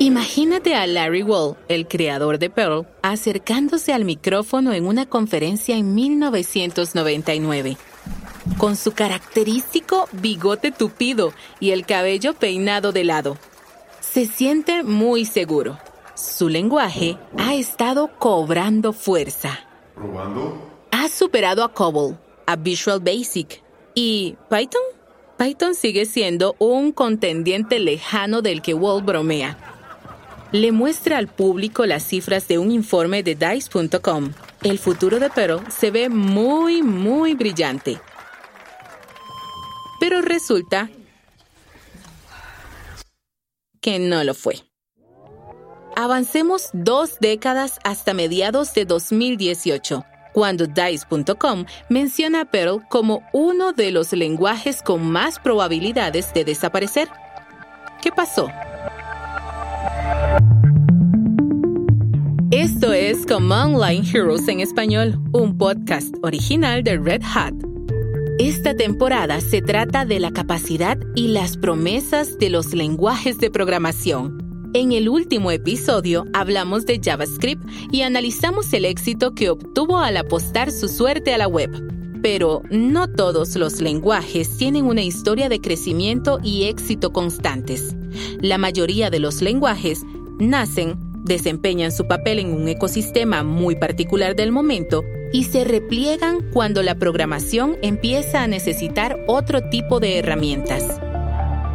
Imagínate a Larry Wall, el creador de Pearl, acercándose al micrófono en una conferencia en 1999. Con su característico bigote tupido y el cabello peinado de lado. Se siente muy seguro. Su lenguaje ha estado cobrando fuerza. ¿Probando? Ha superado a COBOL, a Visual Basic. ¿Y Python? Python sigue siendo un contendiente lejano del que Wall bromea le muestra al público las cifras de un informe de Dice.com. El futuro de Perl se ve muy, muy brillante. Pero resulta que no lo fue. Avancemos dos décadas hasta mediados de 2018, cuando Dice.com menciona a Perl como uno de los lenguajes con más probabilidades de desaparecer. ¿Qué pasó? Esto es Command Line Heroes en español, un podcast original de Red Hat. Esta temporada se trata de la capacidad y las promesas de los lenguajes de programación. En el último episodio hablamos de JavaScript y analizamos el éxito que obtuvo al apostar su suerte a la web. Pero no todos los lenguajes tienen una historia de crecimiento y éxito constantes. La mayoría de los lenguajes nacen desempeñan su papel en un ecosistema muy particular del momento y se repliegan cuando la programación empieza a necesitar otro tipo de herramientas.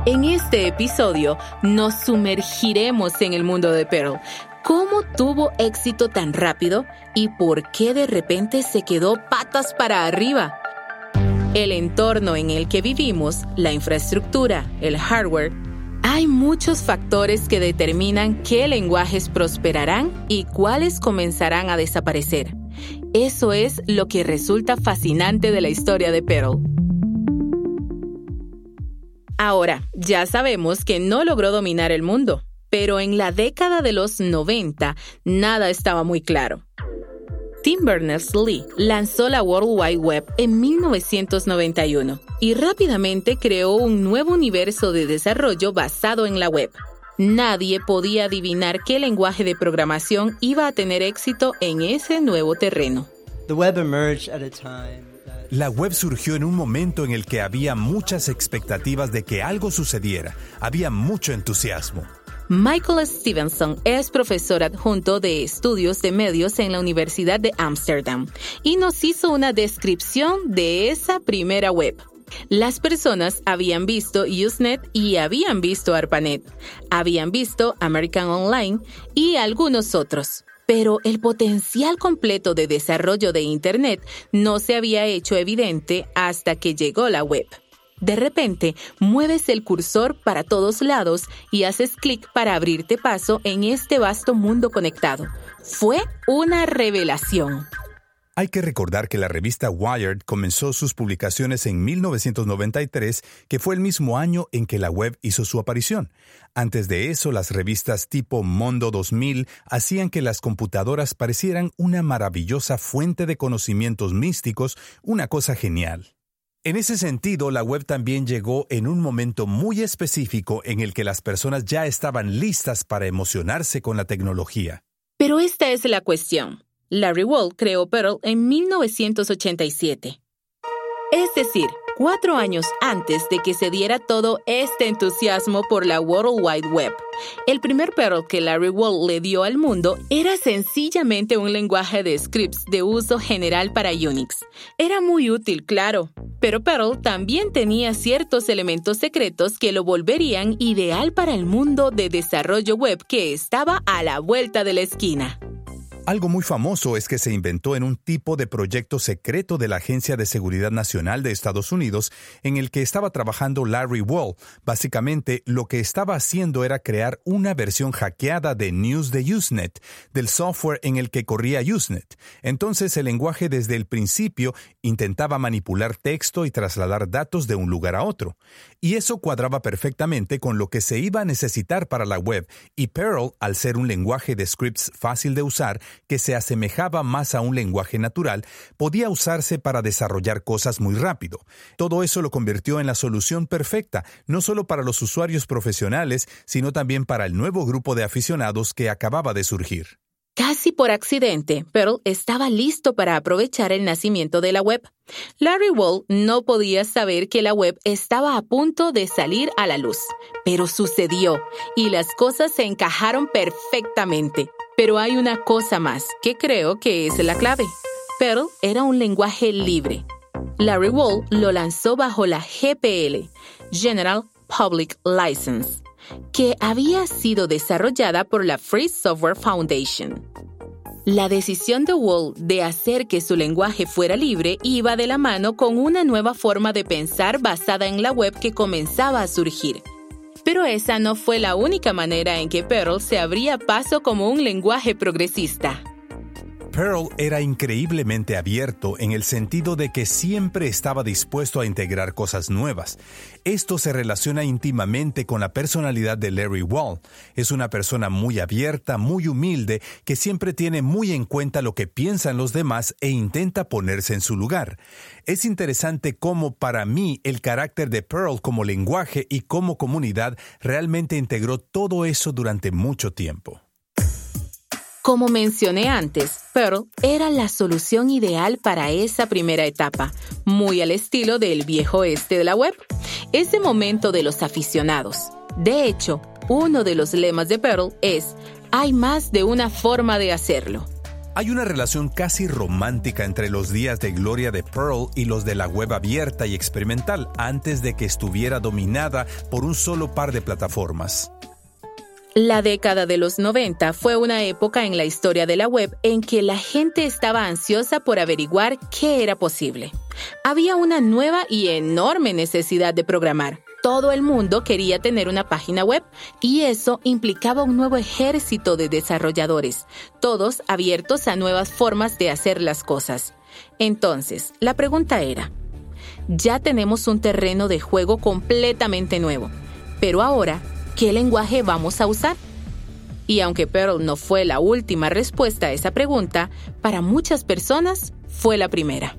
En este episodio nos sumergiremos en el mundo de Perl. ¿Cómo tuvo éxito tan rápido y por qué de repente se quedó patas para arriba? El entorno en el que vivimos, la infraestructura, el hardware, hay muchos factores que determinan qué lenguajes prosperarán y cuáles comenzarán a desaparecer. Eso es lo que resulta fascinante de la historia de Perl. Ahora, ya sabemos que no logró dominar el mundo, pero en la década de los 90 nada estaba muy claro. Tim Berners-Lee lanzó la World Wide Web en 1991 y rápidamente creó un nuevo universo de desarrollo basado en la web. Nadie podía adivinar qué lenguaje de programación iba a tener éxito en ese nuevo terreno. La web surgió en un momento en el que había muchas expectativas de que algo sucediera. Había mucho entusiasmo. Michael Stevenson es profesor adjunto de estudios de medios en la Universidad de Ámsterdam y nos hizo una descripción de esa primera web. Las personas habían visto Usenet y habían visto ARPANET, habían visto American Online y algunos otros. Pero el potencial completo de desarrollo de Internet no se había hecho evidente hasta que llegó la web. De repente, mueves el cursor para todos lados y haces clic para abrirte paso en este vasto mundo conectado. Fue una revelación. Hay que recordar que la revista Wired comenzó sus publicaciones en 1993, que fue el mismo año en que la web hizo su aparición. Antes de eso, las revistas tipo Mondo 2000 hacían que las computadoras parecieran una maravillosa fuente de conocimientos místicos, una cosa genial. En ese sentido, la web también llegó en un momento muy específico en el que las personas ya estaban listas para emocionarse con la tecnología. Pero esta es la cuestión. Larry Wall creó Perl en 1987. Es decir, cuatro años antes de que se diera todo este entusiasmo por la World Wide Web. El primer Perl que Larry Wall le dio al mundo era sencillamente un lenguaje de scripts de uso general para Unix. Era muy útil, claro, pero Perl también tenía ciertos elementos secretos que lo volverían ideal para el mundo de desarrollo web que estaba a la vuelta de la esquina. Algo muy famoso es que se inventó en un tipo de proyecto secreto de la Agencia de Seguridad Nacional de Estados Unidos en el que estaba trabajando Larry Wall. Básicamente, lo que estaba haciendo era crear una versión hackeada de News de Usenet, del software en el que corría Usenet. Entonces, el lenguaje desde el principio intentaba manipular texto y trasladar datos de un lugar a otro. Y eso cuadraba perfectamente con lo que se iba a necesitar para la web, y Perl, al ser un lenguaje de scripts fácil de usar, que se asemejaba más a un lenguaje natural, podía usarse para desarrollar cosas muy rápido. Todo eso lo convirtió en la solución perfecta, no solo para los usuarios profesionales, sino también para el nuevo grupo de aficionados que acababa de surgir. Casi por accidente, Pearl estaba listo para aprovechar el nacimiento de la web. Larry Wall no podía saber que la web estaba a punto de salir a la luz, pero sucedió y las cosas se encajaron perfectamente. Pero hay una cosa más que creo que es la clave. Perl era un lenguaje libre. Larry Wall lo lanzó bajo la GPL, General Public License que había sido desarrollada por la Free Software Foundation. La decisión de Wall de hacer que su lenguaje fuera libre iba de la mano con una nueva forma de pensar basada en la web que comenzaba a surgir. Pero esa no fue la única manera en que Perl se abría paso como un lenguaje progresista. Pearl era increíblemente abierto en el sentido de que siempre estaba dispuesto a integrar cosas nuevas. Esto se relaciona íntimamente con la personalidad de Larry Wall. Es una persona muy abierta, muy humilde, que siempre tiene muy en cuenta lo que piensan los demás e intenta ponerse en su lugar. Es interesante cómo para mí el carácter de Pearl como lenguaje y como comunidad realmente integró todo eso durante mucho tiempo. Como mencioné antes, Pearl era la solución ideal para esa primera etapa, muy al estilo del viejo este de la web, ese momento de los aficionados. De hecho, uno de los lemas de Pearl es, hay más de una forma de hacerlo. Hay una relación casi romántica entre los días de gloria de Pearl y los de la web abierta y experimental antes de que estuviera dominada por un solo par de plataformas. La década de los 90 fue una época en la historia de la web en que la gente estaba ansiosa por averiguar qué era posible. Había una nueva y enorme necesidad de programar. Todo el mundo quería tener una página web y eso implicaba un nuevo ejército de desarrolladores, todos abiertos a nuevas formas de hacer las cosas. Entonces, la pregunta era, ya tenemos un terreno de juego completamente nuevo, pero ahora, ¿qué lenguaje vamos a usar? Y aunque Perl no fue la última respuesta a esa pregunta, para muchas personas fue la primera.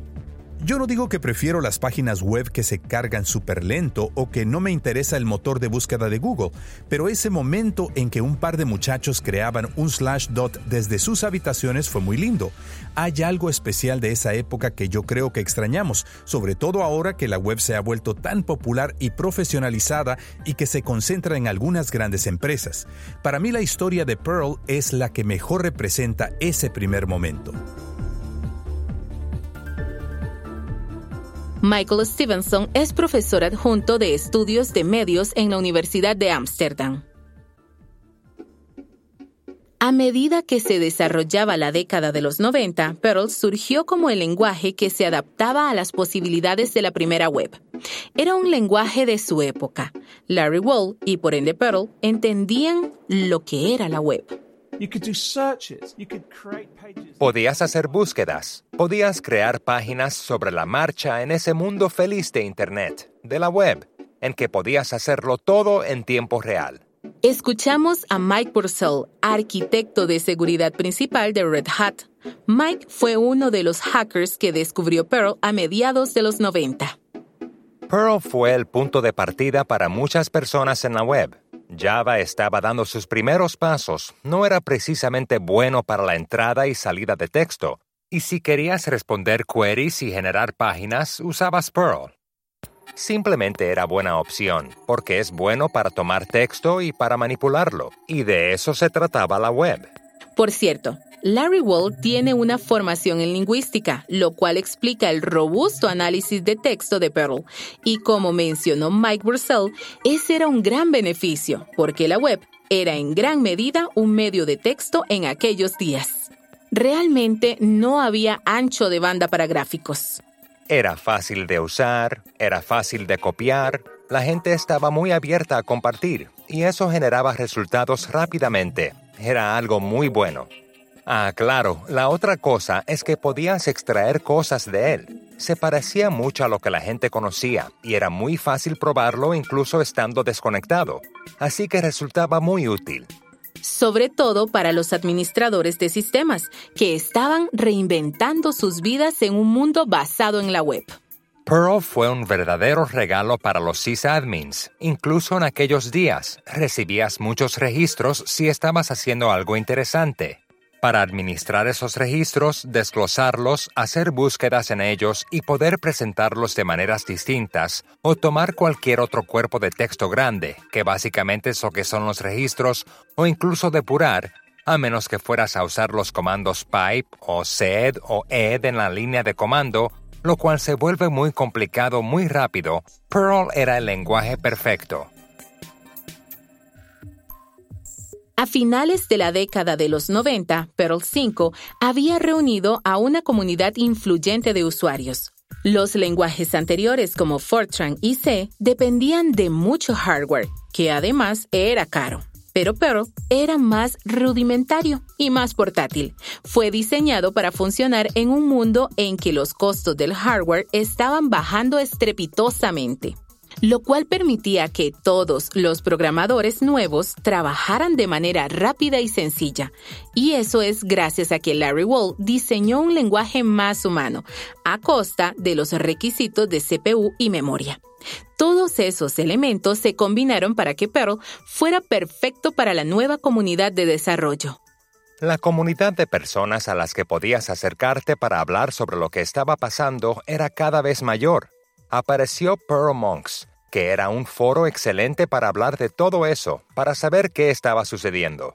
Yo no digo que prefiero las páginas web que se cargan súper lento o que no me interesa el motor de búsqueda de Google, pero ese momento en que un par de muchachos creaban un slash dot desde sus habitaciones fue muy lindo. Hay algo especial de esa época que yo creo que extrañamos, sobre todo ahora que la web se ha vuelto tan popular y profesionalizada y que se concentra en algunas grandes empresas. Para mí la historia de Pearl es la que mejor representa ese primer momento. Michael Stevenson es profesor adjunto de estudios de medios en la Universidad de Ámsterdam. A medida que se desarrollaba la década de los 90, Perl surgió como el lenguaje que se adaptaba a las posibilidades de la primera web. Era un lenguaje de su época. Larry Wall y por ende Perl entendían lo que era la web. Podías hacer búsquedas, podías crear páginas sobre la marcha en ese mundo feliz de Internet, de la web, en que podías hacerlo todo en tiempo real. Escuchamos a Mike Purcell, arquitecto de seguridad principal de Red Hat. Mike fue uno de los hackers que descubrió Perl a mediados de los 90. Perl fue el punto de partida para muchas personas en la web Java estaba dando sus primeros pasos, no era precisamente bueno para la entrada y salida de texto, y si querías responder queries y generar páginas, usabas Perl. Simplemente era buena opción, porque es bueno para tomar texto y para manipularlo, y de eso se trataba la web. Por cierto, Larry Wall tiene una formación en lingüística, lo cual explica el robusto análisis de texto de Perl. Y como mencionó Mike Bursell, ese era un gran beneficio, porque la web era en gran medida un medio de texto en aquellos días. Realmente no había ancho de banda para gráficos. Era fácil de usar, era fácil de copiar, la gente estaba muy abierta a compartir y eso generaba resultados rápidamente. Era algo muy bueno. Ah, claro, la otra cosa es que podías extraer cosas de él. Se parecía mucho a lo que la gente conocía y era muy fácil probarlo incluso estando desconectado, así que resultaba muy útil. sobre todo para los administradores de sistemas, que estaban reinventando sus vidas en un mundo basado en la web. Perl fue un verdadero regalo para los sysadmins. Incluso en aquellos días, recibías muchos registros si estabas haciendo algo interesante. Para administrar esos registros, desglosarlos, hacer búsquedas en ellos y poder presentarlos de maneras distintas, o tomar cualquier otro cuerpo de texto grande, que básicamente es lo que son los registros, o incluso depurar, a menos que fueras a usar los comandos pipe o sed o ed en la línea de comando lo cual se vuelve muy complicado muy rápido, Perl era el lenguaje perfecto. A finales de la década de los 90, Perl 5 había reunido a una comunidad influyente de usuarios. Los lenguajes anteriores como Fortran y C dependían de mucho hardware, que además era caro pero Perl era más rudimentario y más portátil. Fue diseñado para funcionar en un mundo en que los costos del hardware estaban bajando estrepitosamente lo cual permitía que todos los programadores nuevos trabajaran de manera rápida y sencilla. Y eso es gracias a que Larry Wall diseñó un lenguaje más humano, a costa de los requisitos de CPU y memoria. Todos esos elementos se combinaron para que Perl fuera perfecto para la nueva comunidad de desarrollo. La comunidad de personas a las que podías acercarte para hablar sobre lo que estaba pasando era cada vez mayor. Apareció Perl Monks, que era un foro excelente para hablar de todo eso, para saber qué estaba sucediendo.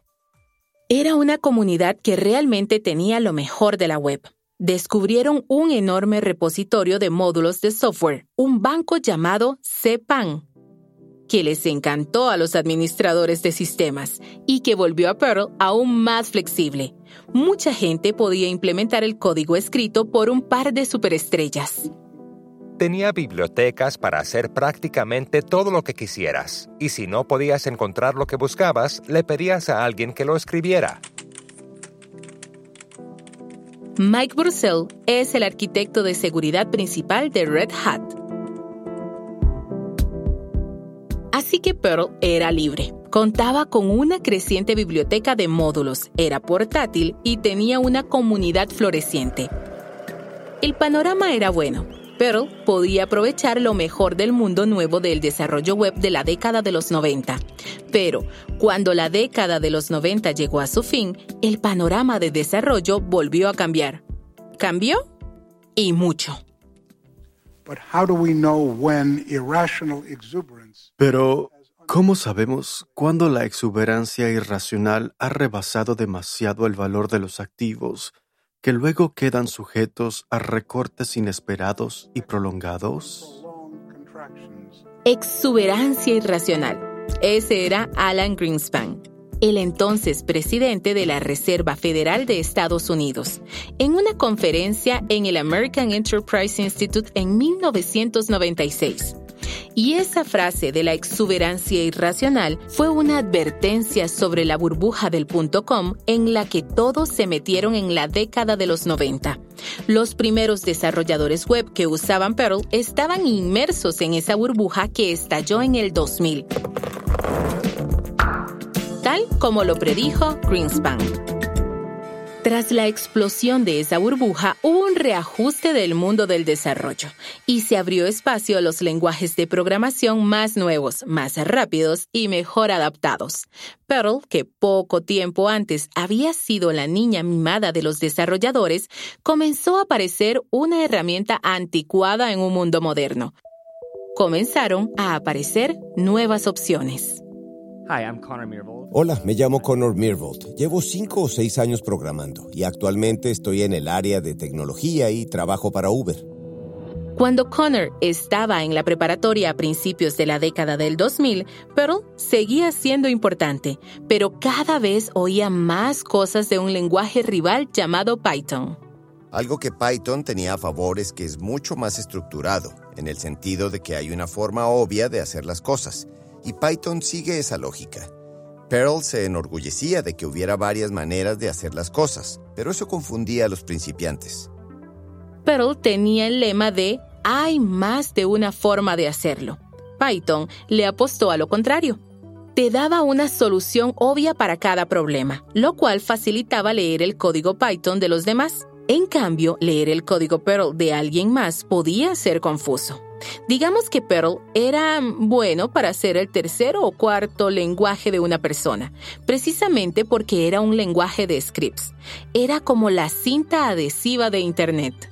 Era una comunidad que realmente tenía lo mejor de la web descubrieron un enorme repositorio de módulos de software, un banco llamado CPAN, que les encantó a los administradores de sistemas y que volvió a Perl aún más flexible. Mucha gente podía implementar el código escrito por un par de superestrellas. Tenía bibliotecas para hacer prácticamente todo lo que quisieras, y si no podías encontrar lo que buscabas, le pedías a alguien que lo escribiera. Mike Bursell es el arquitecto de seguridad principal de Red Hat. Así que Perl era libre. Contaba con una creciente biblioteca de módulos, era portátil y tenía una comunidad floreciente. El panorama era bueno, Perl podía aprovechar lo mejor del mundo nuevo del desarrollo web de la década de los 90. Pero cuando la década de los 90 llegó a su fin, el panorama de desarrollo volvió a cambiar. ¿Cambió? Y mucho. Pero, ¿cómo sabemos cuándo la exuberancia irracional ha rebasado demasiado el valor de los activos que luego quedan sujetos a recortes inesperados y prolongados? Exuberancia irracional. Ese era Alan Greenspan, el entonces presidente de la Reserva Federal de Estados Unidos, en una conferencia en el American Enterprise Institute en 1996. Y esa frase de la exuberancia irracional fue una advertencia sobre la burbuja del punto com en la que todos se metieron en la década de los 90. Los primeros desarrolladores web que usaban Perl estaban inmersos en esa burbuja que estalló en el 2000. Tal como lo predijo Greenspan. Tras la explosión de esa burbuja, hubo un reajuste del mundo del desarrollo y se abrió espacio a los lenguajes de programación más nuevos, más rápidos y mejor adaptados. Perl, que poco tiempo antes había sido la niña mimada de los desarrolladores, comenzó a parecer una herramienta anticuada en un mundo moderno. Comenzaron a aparecer nuevas opciones. Hola, me llamo Connor Mirvold. Llevo cinco o seis años programando y actualmente estoy en el área de tecnología y trabajo para Uber. Cuando Connor estaba en la preparatoria a principios de la década del 2000, Perl seguía siendo importante, pero cada vez oía más cosas de un lenguaje rival llamado Python. Algo que Python tenía a favor es que es mucho más estructurado, en el sentido de que hay una forma obvia de hacer las cosas y Python sigue esa lógica. Perl se enorgullecía de que hubiera varias maneras de hacer las cosas, pero eso confundía a los principiantes. Perl tenía el lema de hay más de una forma de hacerlo. Python le apostó a lo contrario. te daba una solución obvia para cada problema, lo cual facilitaba leer el código Python de los demás. En cambio, leer el código Perl de alguien más podía ser confuso. Digamos que Perl era bueno para ser el tercero o cuarto lenguaje de una persona, precisamente porque era un lenguaje de scripts. Era como la cinta adhesiva de Internet.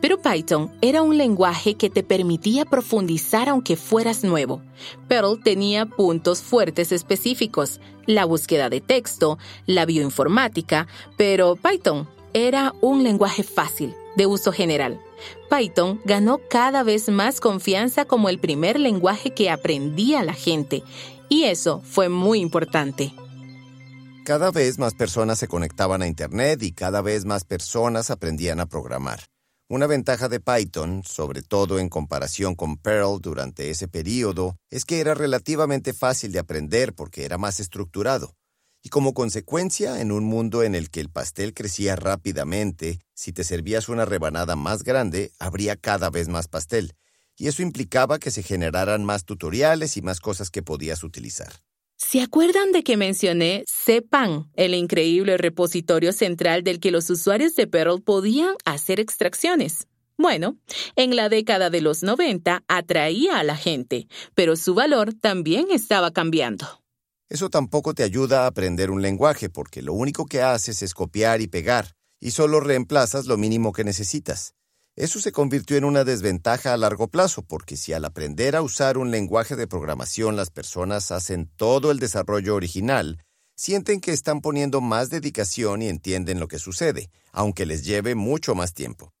Pero Python era un lenguaje que te permitía profundizar aunque fueras nuevo. Perl tenía puntos fuertes específicos, la búsqueda de texto, la bioinformática, pero Python era un lenguaje fácil, de uso general. Python ganó cada vez más confianza como el primer lenguaje que aprendía la gente, y eso fue muy importante. Cada vez más personas se conectaban a Internet y cada vez más personas aprendían a programar. Una ventaja de Python, sobre todo en comparación con Perl durante ese periodo, es que era relativamente fácil de aprender porque era más estructurado. Y como consecuencia, en un mundo en el que el pastel crecía rápidamente, si te servías una rebanada más grande, habría cada vez más pastel. Y eso implicaba que se generaran más tutoriales y más cosas que podías utilizar. ¿Se acuerdan de que mencioné CPAN, el increíble repositorio central del que los usuarios de Perl podían hacer extracciones? Bueno, en la década de los 90 atraía a la gente, pero su valor también estaba cambiando. Eso tampoco te ayuda a aprender un lenguaje porque lo único que haces es copiar y pegar, y solo reemplazas lo mínimo que necesitas. Eso se convirtió en una desventaja a largo plazo, porque si al aprender a usar un lenguaje de programación las personas hacen todo el desarrollo original, sienten que están poniendo más dedicación y entienden lo que sucede, aunque les lleve mucho más tiempo.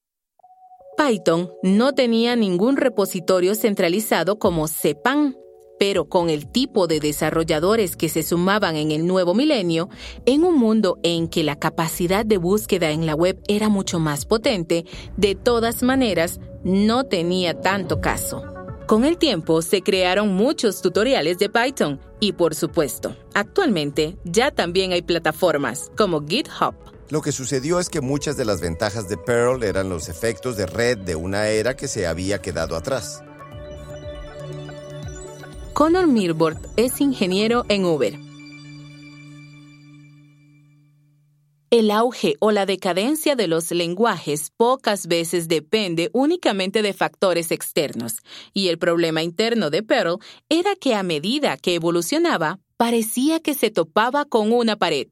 Python no tenía ningún repositorio centralizado como CPAN, pero con el tipo de desarrolladores que se sumaban en el nuevo milenio, en un mundo en que la capacidad de búsqueda en la web era mucho más potente, de todas maneras, no tenía tanto caso. Con el tiempo se crearon muchos tutoriales de Python y por supuesto, actualmente ya también hay plataformas como GitHub. Lo que sucedió es que muchas de las ventajas de Perl eran los efectos de red de una era que se había quedado atrás. Connor Milbord es ingeniero en Uber. El auge o la decadencia de los lenguajes pocas veces depende únicamente de factores externos, y el problema interno de Perl era que a medida que evolucionaba, parecía que se topaba con una pared.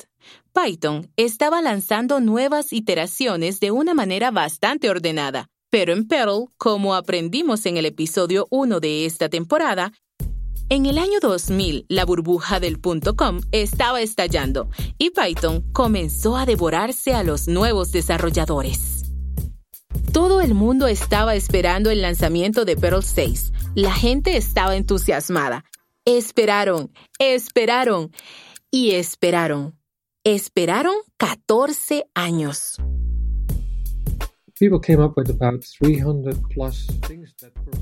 Python estaba lanzando nuevas iteraciones de una manera bastante ordenada, pero en Perl, como aprendimos en el episodio 1 de esta temporada, en el año 2000, la burbuja del .com estaba estallando y Python comenzó a devorarse a los nuevos desarrolladores. Todo el mundo estaba esperando el lanzamiento de Perl 6. La gente estaba entusiasmada. Esperaron, esperaron y esperaron. Esperaron 14 años.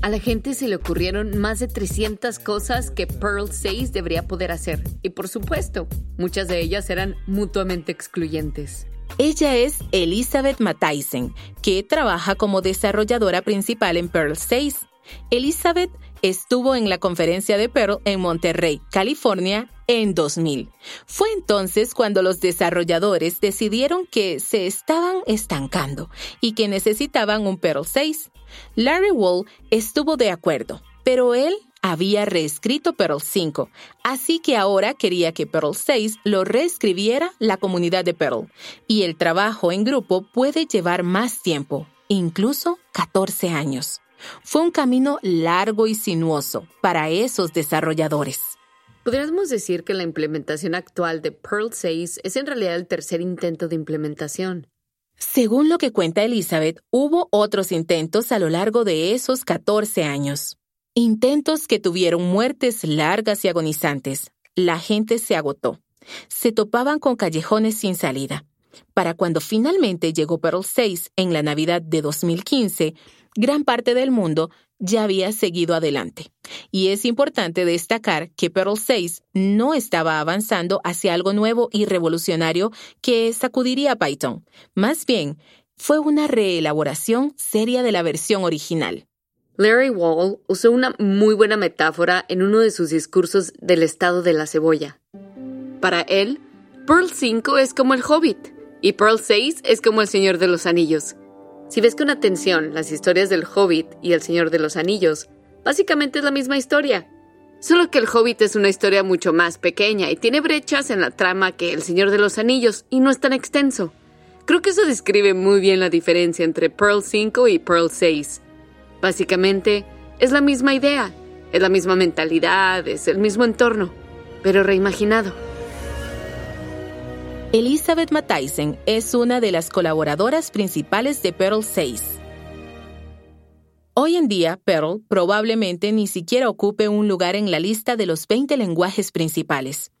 A la gente se le ocurrieron más de 300 cosas que Perl 6 debería poder hacer. Y por supuesto, muchas de ellas eran mutuamente excluyentes. Ella es Elizabeth Matthijssen, que trabaja como desarrolladora principal en Perl 6. Elizabeth estuvo en la conferencia de Perl en Monterrey, California, en 2000. Fue entonces cuando los desarrolladores decidieron que se estaban estancando y que necesitaban un Perl 6. Larry Wall estuvo de acuerdo, pero él había reescrito Perl 5, así que ahora quería que Perl 6 lo reescribiera la comunidad de Perl, y el trabajo en grupo puede llevar más tiempo, incluso 14 años. Fue un camino largo y sinuoso para esos desarrolladores. Podríamos decir que la implementación actual de Perl 6 es en realidad el tercer intento de implementación. Según lo que cuenta Elizabeth, hubo otros intentos a lo largo de esos 14 años. Intentos que tuvieron muertes largas y agonizantes. La gente se agotó. Se topaban con callejones sin salida. Para cuando finalmente llegó Perl 6 en la Navidad de 2015, gran parte del mundo ya había seguido adelante. Y es importante destacar que Perl 6 no estaba avanzando hacia algo nuevo y revolucionario que sacudiría Python. Más bien, fue una reelaboración seria de la versión original. Larry Wall usó una muy buena metáfora en uno de sus discursos del estado de la cebolla. Para él, Pearl 5 es como el Hobbit y Pearl 6 es como el Señor de los Anillos. Si ves con atención las historias del Hobbit y el Señor de los Anillos, básicamente es la misma historia. Solo que el Hobbit es una historia mucho más pequeña y tiene brechas en la trama que El Señor de los Anillos y no es tan extenso. Creo que eso describe muy bien la diferencia entre Pearl 5 y Pearl 6. Básicamente, es la misma idea, es la misma mentalidad, es el mismo entorno, pero reimaginado. Elizabeth Matthijssen es una de las colaboradoras principales de Pearl 6. Hoy en día, Perl probablemente ni siquiera ocupe un lugar en la lista de los 20 lenguajes principales.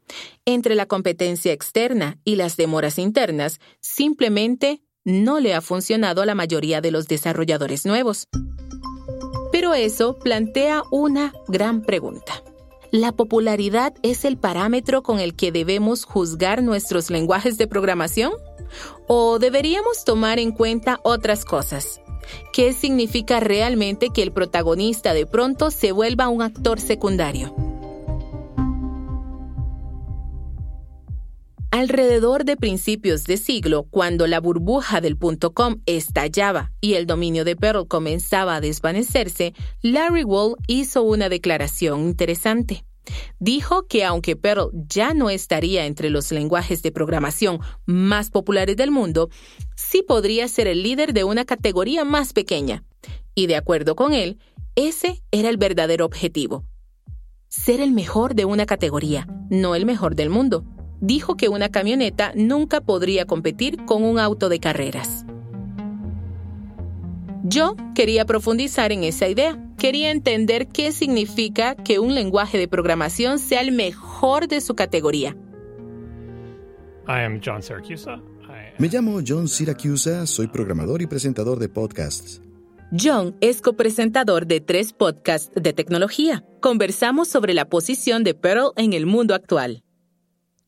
Entre la competencia externa y las demoras internas, simplemente no le ha funcionado a la mayoría de los desarrolladores nuevos. Pero eso plantea una gran pregunta. ¿La popularidad es el parámetro con el que debemos juzgar nuestros lenguajes de programación? ¿O deberíamos tomar en cuenta otras cosas? ¿Qué significa realmente que el protagonista de pronto se vuelva un actor secundario? Alrededor de principios de siglo, cuando la burbuja del .com estallaba y el dominio de Perl comenzaba a desvanecerse, Larry Wall hizo una declaración interesante. Dijo que aunque Perl ya no estaría entre los lenguajes de programación más populares del mundo, sí podría ser el líder de una categoría más pequeña. Y de acuerdo con él, ese era el verdadero objetivo. Ser el mejor de una categoría, no el mejor del mundo dijo que una camioneta nunca podría competir con un auto de carreras. Yo quería profundizar en esa idea. Quería entender qué significa que un lenguaje de programación sea el mejor de su categoría. Me llamo John Siracusa, soy programador y presentador de podcasts. John es copresentador de tres podcasts de tecnología. Conversamos sobre la posición de Perl en el mundo actual.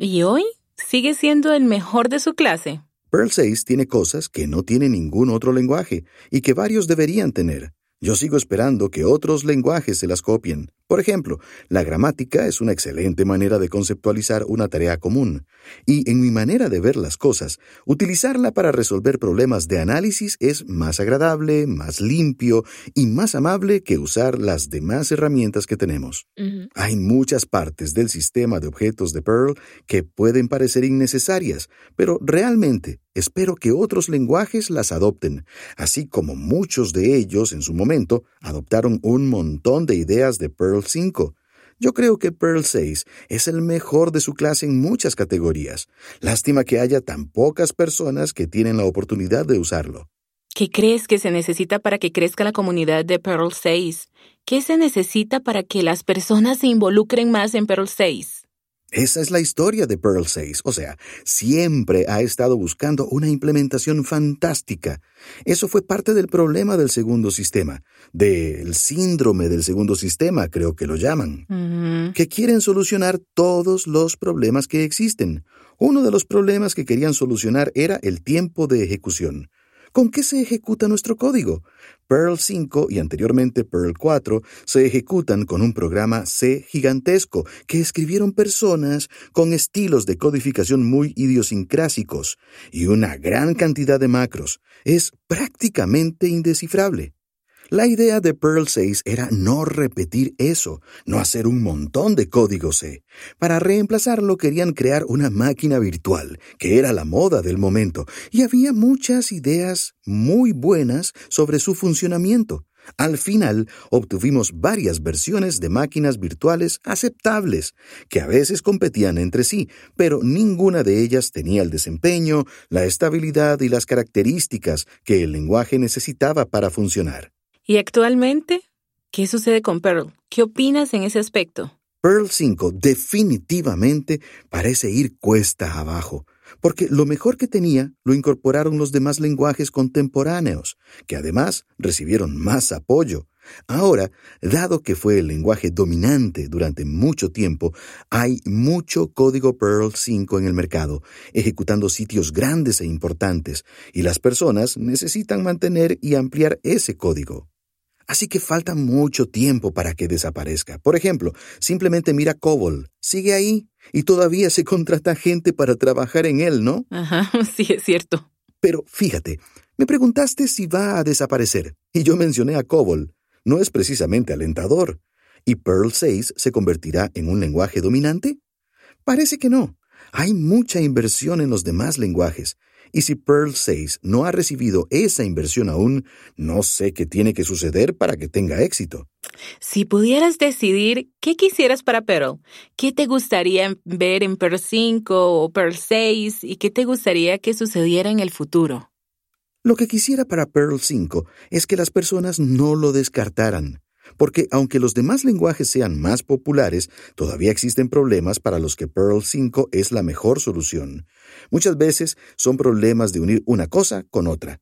¿Y hoy? ¿Sigue siendo el mejor de su clase? Perl 6 tiene cosas que no tiene ningún otro lenguaje y que varios deberían tener. Yo sigo esperando que otros lenguajes se las copien. Por ejemplo, la gramática es una excelente manera de conceptualizar una tarea común. Y en mi manera de ver las cosas, utilizarla para resolver problemas de análisis es más agradable, más limpio y más amable que usar las demás herramientas que tenemos. Hay muchas partes del sistema de objetos de Perl que pueden parecer innecesarias, pero realmente Espero que otros lenguajes las adopten, así como muchos de ellos en su momento adoptaron un montón de ideas de Perl 5. Yo creo que Perl 6 es el mejor de su clase en muchas categorías. Lástima que haya tan pocas personas que tienen la oportunidad de usarlo. ¿Qué crees que se necesita para que crezca la comunidad de Perl 6? ¿Qué se necesita para que las personas se involucren más en Perl 6? Esa es la historia de Perl 6, o sea, siempre ha estado buscando una implementación fantástica. Eso fue parte del problema del segundo sistema, del síndrome del segundo sistema, creo que lo llaman, que quieren solucionar todos los problemas que existen. Uno de los problemas que querían solucionar era el tiempo de ejecución. ¿Con qué se ejecuta nuestro código? Perl 5 y anteriormente Perl 4 se ejecutan con un programa C gigantesco que escribieron personas con estilos de codificación muy idiosincrásicos y una gran cantidad de macros. Es prácticamente indescifrable. La idea de Perl 6 era no repetir eso, no hacer un montón de código C. Para reemplazarlo querían crear una máquina virtual, que era la moda del momento, y había muchas ideas muy buenas sobre su funcionamiento. Al final obtuvimos varias versiones de máquinas virtuales aceptables, que a veces competían entre sí, pero ninguna de ellas tenía el desempeño, la estabilidad y las características que el lenguaje necesitaba para funcionar. ¿Y actualmente? ¿Qué sucede con Perl? ¿Qué opinas en ese aspecto? Perl 5 definitivamente parece ir cuesta abajo, porque lo mejor que tenía lo incorporaron los demás lenguajes contemporáneos, que además recibieron más apoyo. Ahora, dado que fue el lenguaje dominante durante mucho tiempo, hay mucho código Perl 5 en el mercado, ejecutando sitios grandes e importantes, y las personas necesitan mantener y ampliar ese código. Así que falta mucho tiempo para que desaparezca. Por ejemplo, simplemente mira COBOL. Sigue ahí y todavía se contrata gente para trabajar en él, ¿no? Ajá, sí, es cierto. Pero fíjate, me preguntaste si va a desaparecer y yo mencioné a COBOL. No es precisamente alentador. ¿Y Perl 6 se convertirá en un lenguaje dominante? Parece que no. Hay mucha inversión en los demás lenguajes y si Perl 6 no ha recibido esa inversión aún, no sé qué tiene que suceder para que tenga éxito. Si pudieras decidir qué quisieras para Perl, qué te gustaría ver en Perl 5 o Perl 6 y qué te gustaría que sucediera en el futuro. Lo que quisiera para Perl 5 es que las personas no lo descartaran porque aunque los demás lenguajes sean más populares, todavía existen problemas para los que Perl 5 es la mejor solución. Muchas veces son problemas de unir una cosa con otra.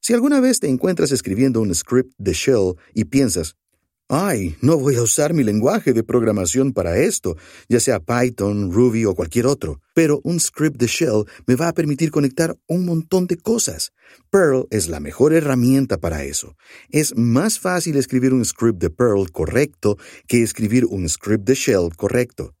Si alguna vez te encuentras escribiendo un script de shell y piensas, Ay, no voy a usar mi lenguaje de programación para esto, ya sea Python, Ruby o cualquier otro, pero un script de shell me va a permitir conectar un montón de cosas. Perl es la mejor herramienta para eso. Es más fácil escribir un script de Perl correcto que escribir un script de shell correcto.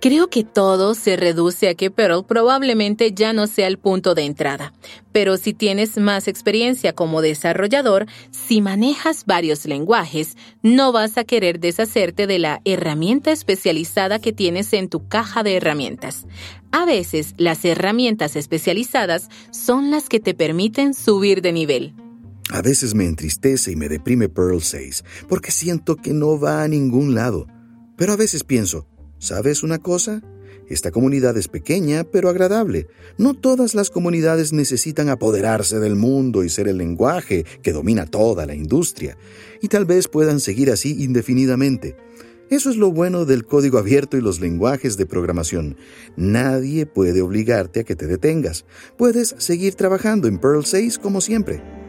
Creo que todo se reduce a que Perl probablemente ya no sea el punto de entrada. Pero si tienes más experiencia como desarrollador, si manejas varios lenguajes, no vas a querer deshacerte de la herramienta especializada que tienes en tu caja de herramientas. A veces las herramientas especializadas son las que te permiten subir de nivel. A veces me entristece y me deprime Perl 6 porque siento que no va a ningún lado. Pero a veces pienso, ¿Sabes una cosa? Esta comunidad es pequeña, pero agradable. No todas las comunidades necesitan apoderarse del mundo y ser el lenguaje que domina toda la industria, y tal vez puedan seguir así indefinidamente. Eso es lo bueno del código abierto y los lenguajes de programación. Nadie puede obligarte a que te detengas. Puedes seguir trabajando en Perl 6 como siempre.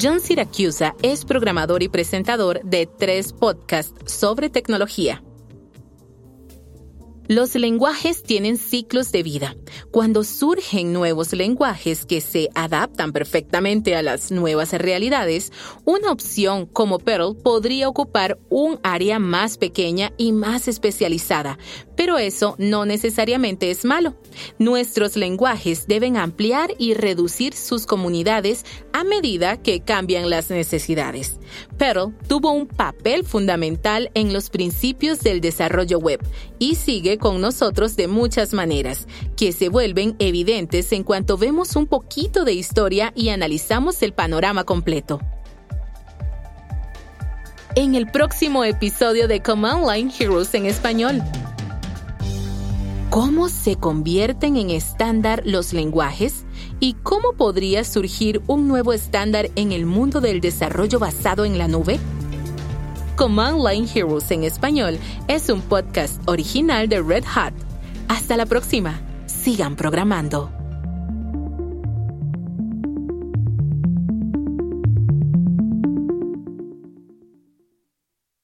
John Siracusa es programador y presentador de tres podcasts sobre tecnología. Los lenguajes tienen ciclos de vida. Cuando surgen nuevos lenguajes que se adaptan perfectamente a las nuevas realidades, una opción como Perl podría ocupar un área más pequeña y más especializada, pero eso no necesariamente es malo. Nuestros lenguajes deben ampliar y reducir sus comunidades a medida que cambian las necesidades. Perl tuvo un papel fundamental en los principios del desarrollo web y sigue con nosotros de muchas maneras, que se vuelven evidentes en cuanto vemos un poquito de historia y analizamos el panorama completo. En el próximo episodio de Command Line Heroes en español. ¿Cómo se convierten en estándar los lenguajes? ¿Y cómo podría surgir un nuevo estándar en el mundo del desarrollo basado en la nube? Command Line Heroes en español es un podcast original de Red Hat. Hasta la próxima. Sigan programando.